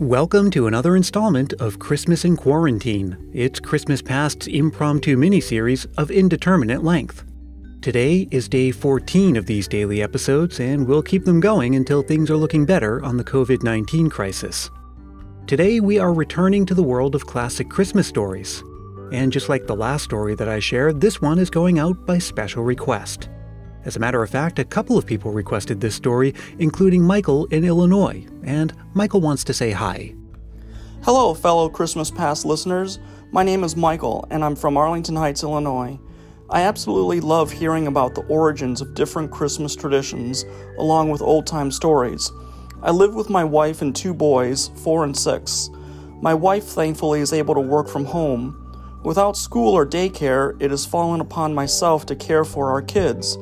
Welcome to another installment of Christmas in Quarantine. It's Christmas Past's impromptu miniseries of indeterminate length. Today is day 14 of these daily episodes, and we'll keep them going until things are looking better on the COVID 19 crisis. Today, we are returning to the world of classic Christmas stories. And just like the last story that I shared, this one is going out by special request. As a matter of fact, a couple of people requested this story, including Michael in Illinois, and Michael wants to say hi. Hello, fellow Christmas Past listeners. My name is Michael, and I'm from Arlington Heights, Illinois. I absolutely love hearing about the origins of different Christmas traditions, along with old time stories. I live with my wife and two boys, four and six. My wife, thankfully, is able to work from home. Without school or daycare, it has fallen upon myself to care for our kids.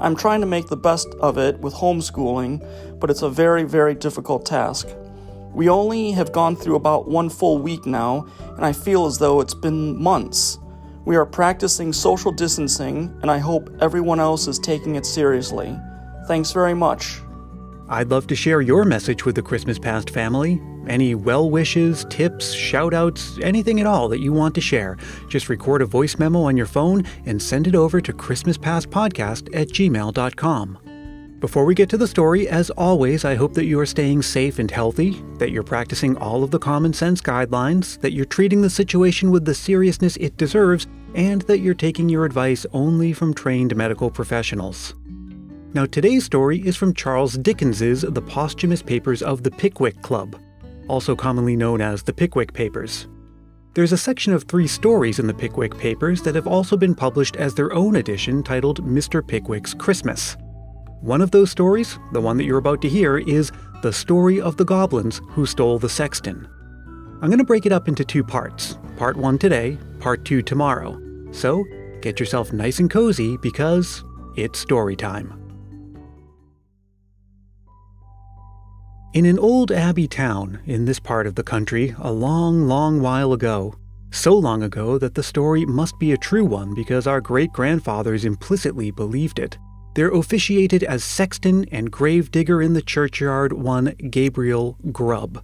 I'm trying to make the best of it with homeschooling, but it's a very, very difficult task. We only have gone through about one full week now, and I feel as though it's been months. We are practicing social distancing, and I hope everyone else is taking it seriously. Thanks very much. I'd love to share your message with the Christmas Past family. Any well wishes, tips, shout outs, anything at all that you want to share, just record a voice memo on your phone and send it over to ChristmasPastPodcast at gmail.com. Before we get to the story, as always, I hope that you are staying safe and healthy, that you're practicing all of the common sense guidelines, that you're treating the situation with the seriousness it deserves, and that you're taking your advice only from trained medical professionals. Now, today's story is from Charles Dickens's The Posthumous Papers of the Pickwick Club, also commonly known as the Pickwick Papers. There's a section of three stories in the Pickwick Papers that have also been published as their own edition titled Mr. Pickwick's Christmas. One of those stories, the one that you're about to hear, is The Story of the Goblins Who Stole the Sexton. I'm going to break it up into two parts part one today, part two tomorrow. So get yourself nice and cozy because it's story time. In an old abbey town in this part of the country, a long, long while ago, so long ago that the story must be a true one because our great grandfathers implicitly believed it, there officiated as sexton and gravedigger in the churchyard one Gabriel Grubb.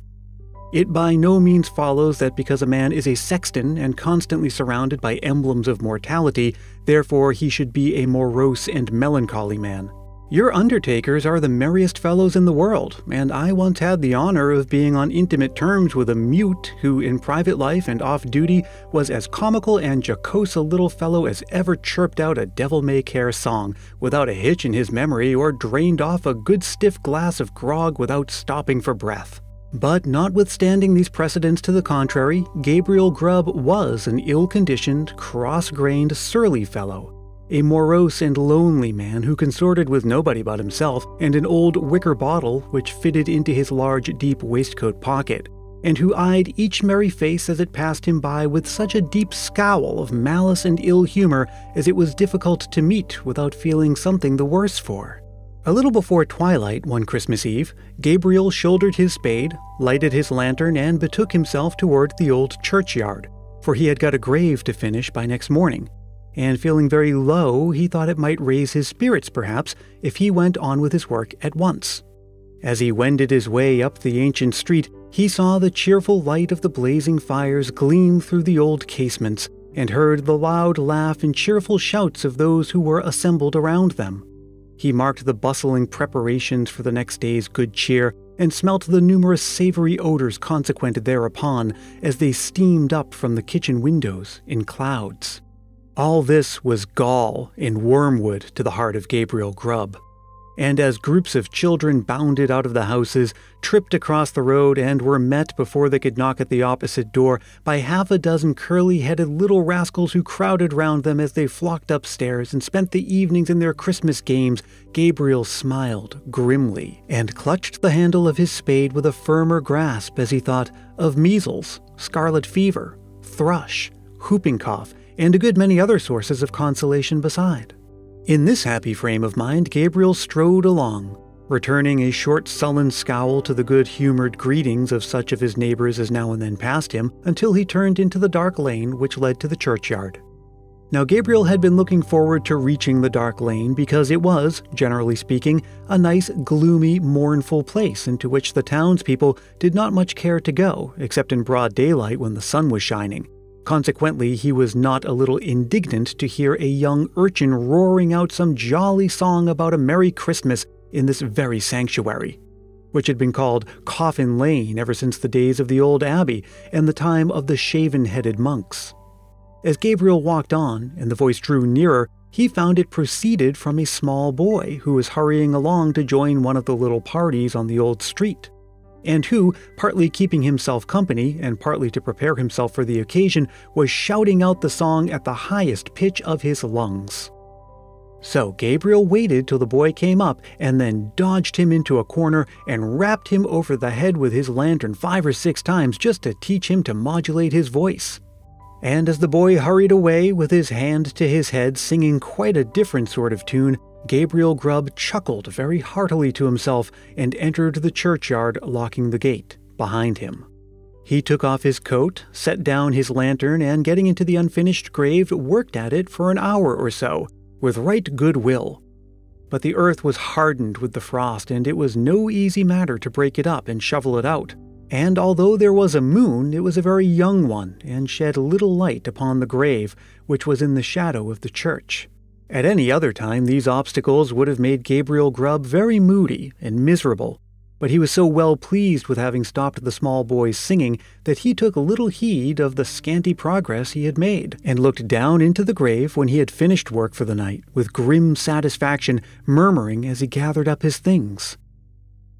It by no means follows that because a man is a sexton and constantly surrounded by emblems of mortality, therefore he should be a morose and melancholy man. Your undertakers are the merriest fellows in the world, and I once had the honor of being on intimate terms with a mute who, in private life and off duty, was as comical and jocose a little fellow as ever chirped out a devil may care song without a hitch in his memory or drained off a good stiff glass of grog without stopping for breath. But notwithstanding these precedents to the contrary, Gabriel Grubb was an ill conditioned, cross grained, surly fellow a morose and lonely man who consorted with nobody but himself and an old wicker bottle which fitted into his large, deep waistcoat pocket, and who eyed each merry face as it passed him by with such a deep scowl of malice and ill humor as it was difficult to meet without feeling something the worse for. A little before twilight one Christmas Eve, Gabriel shouldered his spade, lighted his lantern, and betook himself toward the old churchyard, for he had got a grave to finish by next morning and feeling very low, he thought it might raise his spirits, perhaps, if he went on with his work at once. As he wended his way up the ancient street, he saw the cheerful light of the blazing fires gleam through the old casements, and heard the loud laugh and cheerful shouts of those who were assembled around them. He marked the bustling preparations for the next day's good cheer, and smelt the numerous savory odors consequent thereupon as they steamed up from the kitchen windows in clouds. All this was gall and wormwood to the heart of Gabriel Grubb. And as groups of children bounded out of the houses, tripped across the road, and were met before they could knock at the opposite door by half a dozen curly headed little rascals who crowded round them as they flocked upstairs and spent the evenings in their Christmas games, Gabriel smiled grimly and clutched the handle of his spade with a firmer grasp as he thought of measles, scarlet fever, thrush, whooping cough, and a good many other sources of consolation beside. In this happy frame of mind, Gabriel strode along, returning a short sullen scowl to the good humored greetings of such of his neighbors as now and then passed him, until he turned into the dark lane which led to the churchyard. Now, Gabriel had been looking forward to reaching the dark lane because it was, generally speaking, a nice, gloomy, mournful place into which the townspeople did not much care to go, except in broad daylight when the sun was shining. Consequently, he was not a little indignant to hear a young urchin roaring out some jolly song about a Merry Christmas in this very sanctuary, which had been called Coffin Lane ever since the days of the old abbey and the time of the shaven headed monks. As Gabriel walked on and the voice drew nearer, he found it proceeded from a small boy who was hurrying along to join one of the little parties on the old street, and who, partly keeping himself company and partly to prepare himself for the occasion, was shouting out the song at the highest pitch of his lungs. So Gabriel waited till the boy came up and then dodged him into a corner and rapped him over the head with his lantern five or six times just to teach him to modulate his voice. And as the boy hurried away with his hand to his head, singing quite a different sort of tune, Gabriel Grubb chuckled very heartily to himself and entered the churchyard, locking the gate behind him. He took off his coat, set down his lantern, and getting into the unfinished grave, worked at it for an hour or so, with right good will. But the earth was hardened with the frost, and it was no easy matter to break it up and shovel it out and although there was a moon, it was a very young one, and shed little light upon the grave, which was in the shadow of the church. At any other time, these obstacles would have made Gabriel Grubb very moody and miserable, but he was so well pleased with having stopped the small boy's singing that he took little heed of the scanty progress he had made, and looked down into the grave when he had finished work for the night, with grim satisfaction, murmuring as he gathered up his things.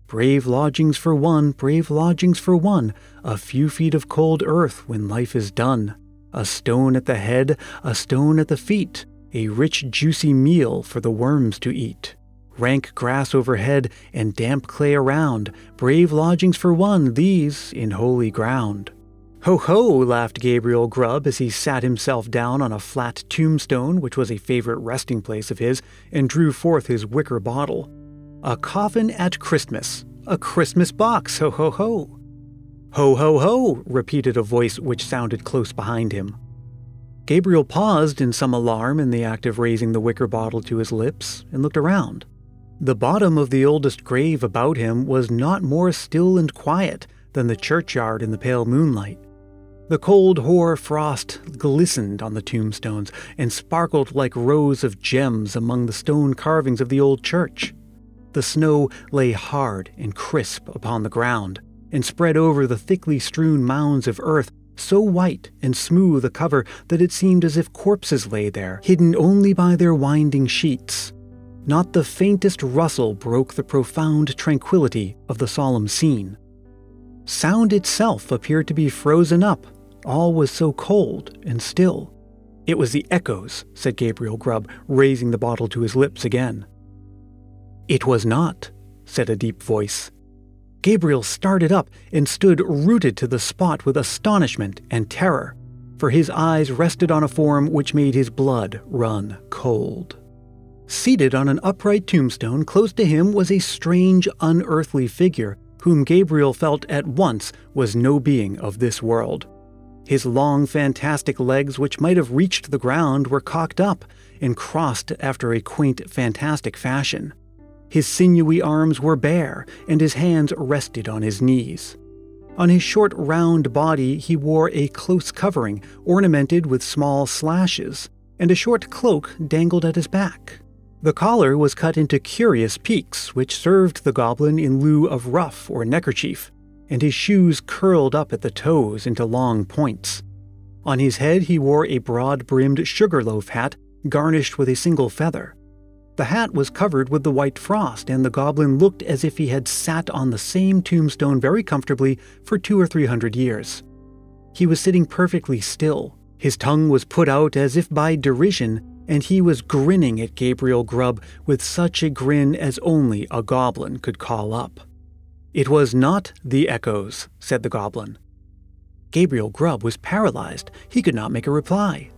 Brave lodgings for one, brave lodgings for one, a few feet of cold earth when life is done. A stone at the head, a stone at the feet, a rich juicy meal for the worms to eat. Rank grass overhead and damp clay around, brave lodgings for one, these in holy ground. Ho ho, laughed Gabriel Grubb as he sat himself down on a flat tombstone, which was a favorite resting place of his, and drew forth his wicker bottle. A coffin at Christmas. A Christmas box. Ho ho ho. Ho ho ho, repeated a voice which sounded close behind him. Gabriel paused in some alarm in the act of raising the wicker bottle to his lips and looked around. The bottom of the oldest grave about him was not more still and quiet than the churchyard in the pale moonlight. The cold hoar frost glistened on the tombstones and sparkled like rows of gems among the stone carvings of the old church. The snow lay hard and crisp upon the ground, and spread over the thickly strewn mounds of earth, so white and smooth a cover that it seemed as if corpses lay there, hidden only by their winding sheets. Not the faintest rustle broke the profound tranquillity of the solemn scene. Sound itself appeared to be frozen up, all was so cold and still. It was the echoes, said Gabriel Grubb, raising the bottle to his lips again. It was not, said a deep voice. Gabriel started up and stood rooted to the spot with astonishment and terror, for his eyes rested on a form which made his blood run cold. Seated on an upright tombstone close to him was a strange, unearthly figure whom Gabriel felt at once was no being of this world. His long, fantastic legs, which might have reached the ground, were cocked up and crossed after a quaint, fantastic fashion. His sinewy arms were bare, and his hands rested on his knees. On his short, round body, he wore a close covering ornamented with small slashes, and a short cloak dangled at his back. The collar was cut into curious peaks, which served the goblin in lieu of ruff or neckerchief, and his shoes curled up at the toes into long points. On his head, he wore a broad brimmed sugarloaf hat garnished with a single feather. The hat was covered with the white frost, and the goblin looked as if he had sat on the same tombstone very comfortably for two or three hundred years. He was sitting perfectly still. His tongue was put out as if by derision, and he was grinning at Gabriel Grubb with such a grin as only a goblin could call up. It was not the echoes, said the goblin. Gabriel Grubb was paralyzed. He could not make a reply.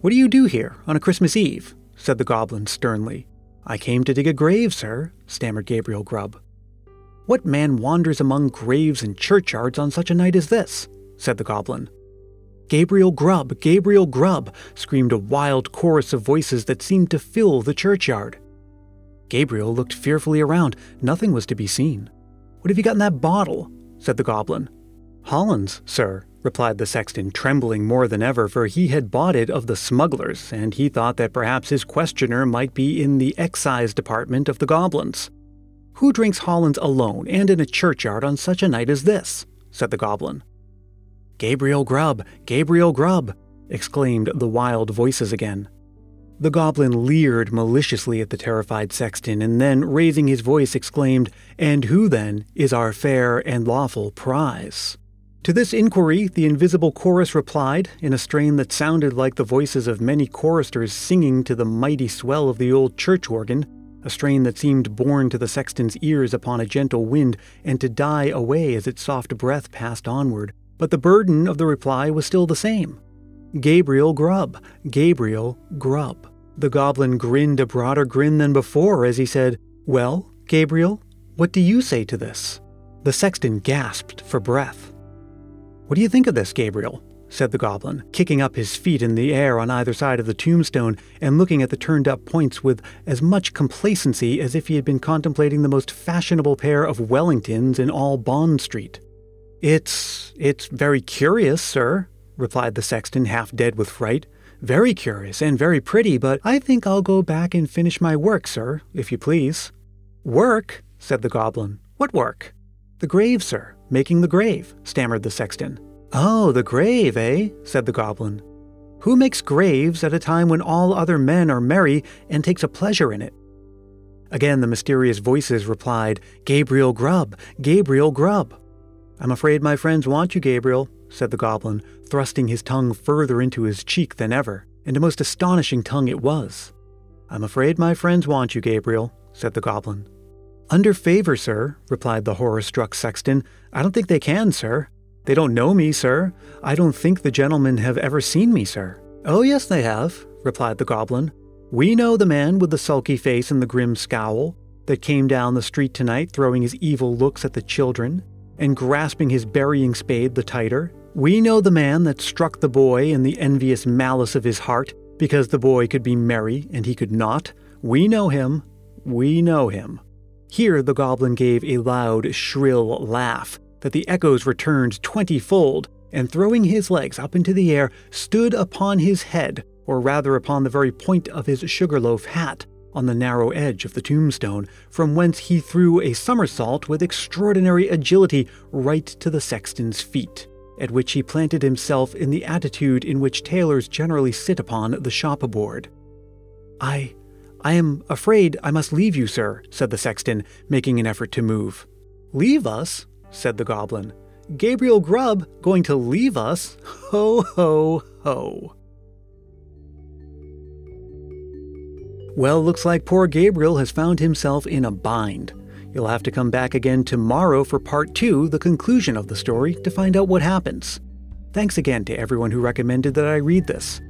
What do you do here on a Christmas Eve? Said the goblin sternly. I came to dig a grave, sir, stammered Gabriel Grubb. What man wanders among graves and churchyards on such a night as this? said the goblin. Gabriel Grubb, Gabriel Grubb, screamed a wild chorus of voices that seemed to fill the churchyard. Gabriel looked fearfully around. Nothing was to be seen. What have you got in that bottle? said the goblin. Hollands, sir, replied the sexton, trembling more than ever, for he had bought it of the smugglers, and he thought that perhaps his questioner might be in the excise department of the goblins. Who drinks Hollands alone and in a churchyard on such a night as this? said the goblin. Gabriel Grubb, Gabriel Grubb, exclaimed the wild voices again. The goblin leered maliciously at the terrified sexton, and then, raising his voice, exclaimed, And who, then, is our fair and lawful prize? To this inquiry, the invisible chorus replied, in a strain that sounded like the voices of many choristers singing to the mighty swell of the old church organ, a strain that seemed borne to the sexton's ears upon a gentle wind, and to die away as its soft breath passed onward. But the burden of the reply was still the same. Gabriel Grubb, Gabriel Grubb. The goblin grinned a broader grin than before as he said, Well, Gabriel, what do you say to this? The sexton gasped for breath. What do you think of this, Gabriel? said the goblin, kicking up his feet in the air on either side of the tombstone and looking at the turned up points with as much complacency as if he had been contemplating the most fashionable pair of Wellingtons in all Bond Street. It's. it's very curious, sir, replied the sexton, half dead with fright. Very curious and very pretty, but I think I'll go back and finish my work, sir, if you please. Work? said the goblin. What work? The grave, sir. Making the grave, stammered the sexton. Oh, the grave, eh? said the goblin. Who makes graves at a time when all other men are merry and takes a pleasure in it? Again, the mysterious voices replied, Gabriel Grubb, Gabriel Grubb. I'm afraid my friends want you, Gabriel, said the goblin, thrusting his tongue further into his cheek than ever, and a most astonishing tongue it was. I'm afraid my friends want you, Gabriel, said the goblin. Under favor, sir, replied the horror struck sexton. I don't think they can, sir. They don't know me, sir. I don't think the gentlemen have ever seen me, sir. Oh, yes, they have, replied the goblin. We know the man with the sulky face and the grim scowl that came down the street tonight throwing his evil looks at the children and grasping his burying spade the tighter. We know the man that struck the boy in the envious malice of his heart, because the boy could be merry and he could not. We know him. We know him. Here the goblin gave a loud, shrill laugh that the echoes returned twentyfold, and throwing his legs up into the air, stood upon his head, or rather upon the very point of his sugarloaf hat, on the narrow edge of the tombstone, from whence he threw a somersault with extraordinary agility right to the sexton's feet at which he planted himself in the attitude in which tailors generally sit upon the shop board. I. I am afraid I must leave you, sir, said the sexton, making an effort to move. Leave us? said the goblin. Gabriel Grubb going to leave us? Ho, ho, ho. Well, looks like poor Gabriel has found himself in a bind. You'll have to come back again tomorrow for part two, the conclusion of the story, to find out what happens. Thanks again to everyone who recommended that I read this.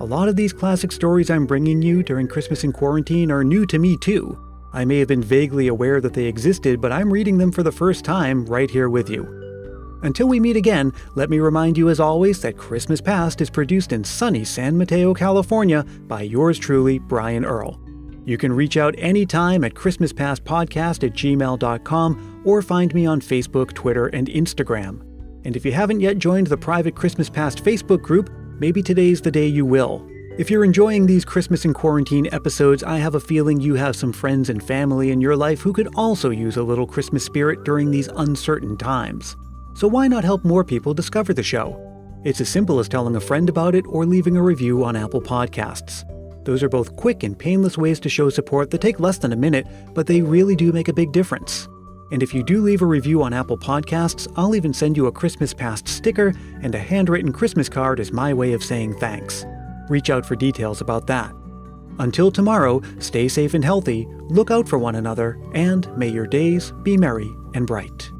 A lot of these classic stories I'm bringing you during Christmas in quarantine are new to me too. I may have been vaguely aware that they existed, but I'm reading them for the first time right here with you. Until we meet again, let me remind you as always that Christmas Past is produced in sunny San Mateo, California by yours truly, Brian Earl. You can reach out anytime at ChristmasPastPodcast at gmail.com or find me on Facebook, Twitter, and Instagram. And if you haven't yet joined the private Christmas Past Facebook group, maybe today's the day you will. If you're enjoying these Christmas in Quarantine episodes, I have a feeling you have some friends and family in your life who could also use a little Christmas spirit during these uncertain times. So why not help more people discover the show? It's as simple as telling a friend about it or leaving a review on Apple Podcasts. Those are both quick and painless ways to show support that take less than a minute, but they really do make a big difference. And if you do leave a review on Apple Podcasts, I'll even send you a Christmas Past sticker and a handwritten Christmas card as my way of saying thanks. Reach out for details about that. Until tomorrow, stay safe and healthy, look out for one another, and may your days be merry and bright.